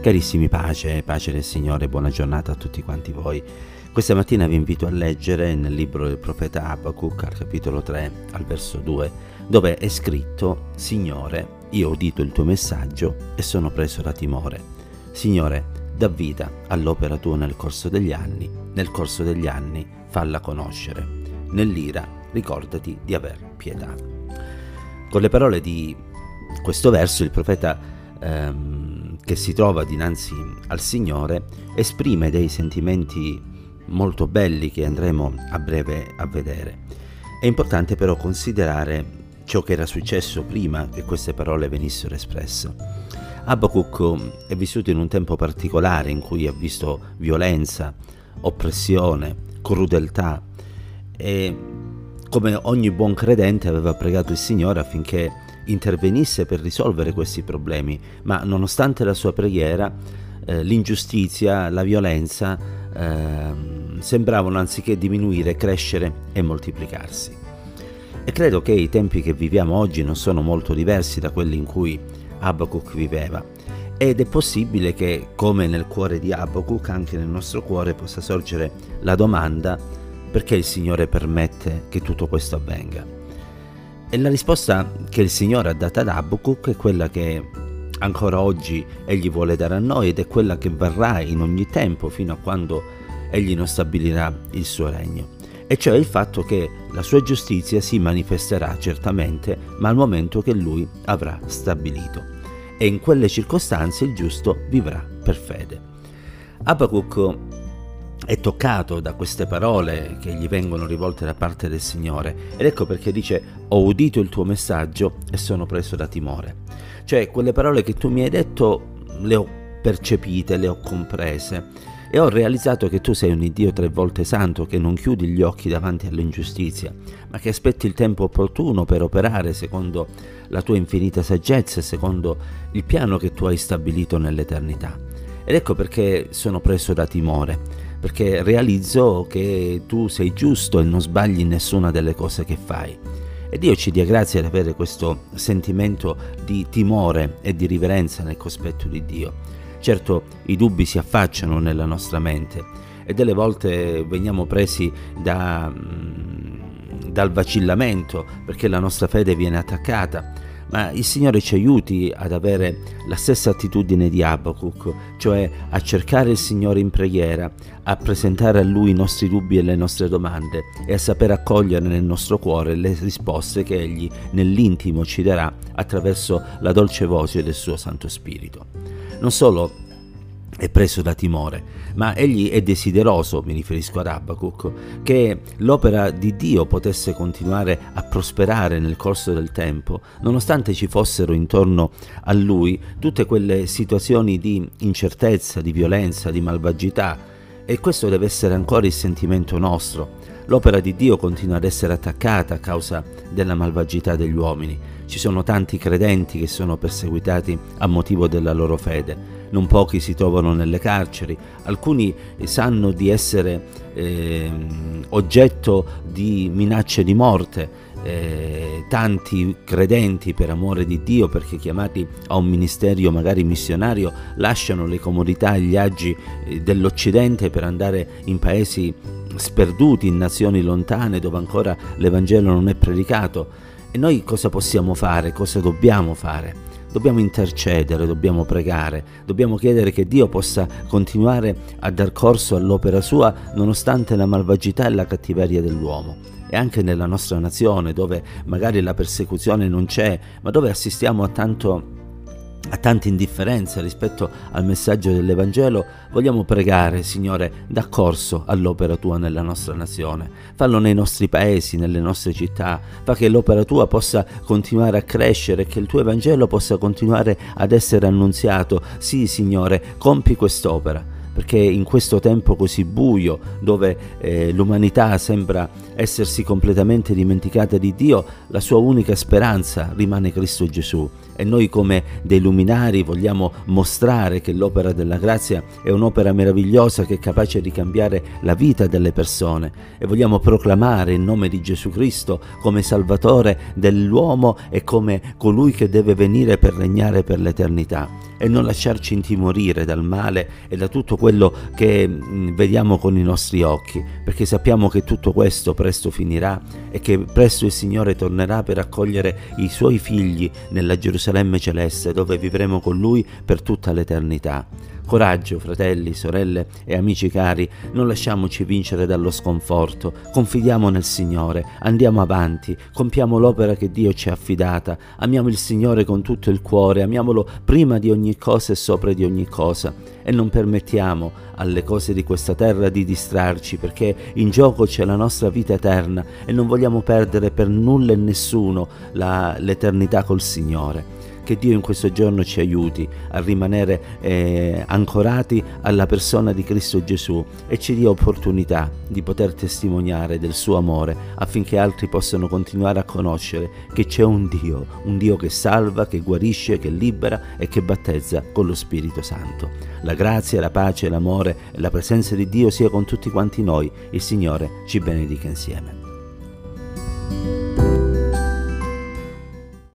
Carissimi pace, pace del Signore, buona giornata a tutti quanti voi. Questa mattina vi invito a leggere nel libro del profeta Abacuc al capitolo 3 al verso 2, dove è scritto Signore, io ho udito il tuo messaggio e sono preso da timore. Signore, da vita all'opera tua nel corso degli anni, nel corso degli anni falla conoscere. Nell'ira ricordati di aver pietà. Con le parole di questo verso il profeta ehm, che si trova dinanzi al Signore esprime dei sentimenti molto belli che andremo a breve a vedere. È importante però considerare ciò che era successo prima che queste parole venissero espresse. Abacuc è vissuto in un tempo particolare in cui ha visto violenza, oppressione, crudeltà e come ogni buon credente aveva pregato il Signore affinché intervenisse per risolvere questi problemi, ma nonostante la sua preghiera, eh, l'ingiustizia, la violenza eh, sembravano anziché diminuire, crescere e moltiplicarsi. E credo che i tempi che viviamo oggi non sono molto diversi da quelli in cui Abacuc viveva. Ed è possibile che, come nel cuore di Abacuc, anche nel nostro cuore possa sorgere la domanda perché il Signore permette che tutto questo avvenga. E la risposta che il Signore ha dato ad Abacuc è quella che ancora oggi Egli vuole dare a noi ed è quella che varrà in ogni tempo fino a quando Egli non stabilirà il suo regno. E cioè il fatto che la sua giustizia si manifesterà certamente, ma al momento che Lui avrà stabilito. E in quelle circostanze il giusto vivrà per fede. Abacuc è toccato da queste parole che gli vengono rivolte da parte del Signore ed ecco perché dice ho udito il tuo messaggio e sono preso da timore. Cioè quelle parole che tu mi hai detto le ho percepite, le ho comprese e ho realizzato che tu sei un Dio tre volte santo che non chiudi gli occhi davanti all'ingiustizia, ma che aspetti il tempo opportuno per operare secondo la tua infinita saggezza e secondo il piano che tu hai stabilito nell'eternità. Ed ecco perché sono preso da timore perché realizzo che tu sei giusto e non sbagli nessuna delle cose che fai. E Dio ci dia grazie ad avere questo sentimento di timore e di riverenza nel cospetto di Dio. Certo, i dubbi si affacciano nella nostra mente e delle volte veniamo presi da, dal vacillamento perché la nostra fede viene attaccata ma il Signore ci aiuti ad avere la stessa attitudine di Abacuc, cioè a cercare il Signore in preghiera, a presentare a Lui i nostri dubbi e le nostre domande e a saper accogliere nel nostro cuore le risposte che Egli nell'intimo ci darà attraverso la dolce voce del suo Santo Spirito. Non solo è preso da timore, ma egli è desideroso, mi riferisco ad Abacuc, che l'opera di Dio potesse continuare a prosperare nel corso del tempo, nonostante ci fossero intorno a lui tutte quelle situazioni di incertezza, di violenza, di malvagità, e questo deve essere ancora il sentimento nostro. L'opera di Dio continua ad essere attaccata a causa della malvagità degli uomini. Ci sono tanti credenti che sono perseguitati a motivo della loro fede. Non pochi si trovano nelle carceri, alcuni sanno di essere eh, oggetto di minacce di morte, eh, tanti credenti per amore di Dio, perché chiamati a un ministero magari missionario, lasciano le comodità e gli agi eh, dell'Occidente per andare in paesi sperduti, in nazioni lontane dove ancora l'Evangelo non è predicato. E noi cosa possiamo fare? Cosa dobbiamo fare? dobbiamo intercedere, dobbiamo pregare, dobbiamo chiedere che Dio possa continuare a dar corso all'opera sua nonostante la malvagità e la cattiveria dell'uomo. E anche nella nostra nazione, dove magari la persecuzione non c'è, ma dove assistiamo a tanto a tanta indifferenza rispetto al messaggio dell'Evangelo, vogliamo pregare, Signore, da corso all'opera tua nella nostra nazione. Fallo nei nostri paesi, nelle nostre città, fa che l'opera tua possa continuare a crescere, che il tuo Evangelo possa continuare ad essere annunziato. Sì, Signore, compi quest'opera perché in questo tempo così buio, dove eh, l'umanità sembra essersi completamente dimenticata di Dio, la sua unica speranza rimane Cristo Gesù. E noi come dei luminari vogliamo mostrare che l'opera della grazia è un'opera meravigliosa che è capace di cambiare la vita delle persone. E vogliamo proclamare il nome di Gesù Cristo come Salvatore dell'uomo e come colui che deve venire per regnare per l'eternità e non lasciarci intimorire dal male e da tutto quello che mm, vediamo con i nostri occhi, perché sappiamo che tutto questo presto finirà e che presto il Signore tornerà per accogliere i suoi figli nella Gerusalemme celeste dove vivremo con Lui per tutta l'eternità. Coraggio, fratelli, sorelle e amici cari, non lasciamoci vincere dallo sconforto, confidiamo nel Signore, andiamo avanti, compiamo l'opera che Dio ci ha affidata, amiamo il Signore con tutto il cuore, amiamolo prima di ogni cosa e sopra di ogni cosa. E non permettiamo alle cose di questa terra di distrarci perché in gioco c'è la nostra vita eterna e non vogliamo perdere per nulla e nessuno la, l'eternità col Signore che Dio in questo giorno ci aiuti a rimanere eh, ancorati alla persona di Cristo Gesù e ci dia opportunità di poter testimoniare del suo amore affinché altri possano continuare a conoscere che c'è un Dio, un Dio che salva, che guarisce, che libera e che battezza con lo Spirito Santo. La grazia, la pace, l'amore e la presenza di Dio sia con tutti quanti noi. Il Signore ci benedica insieme.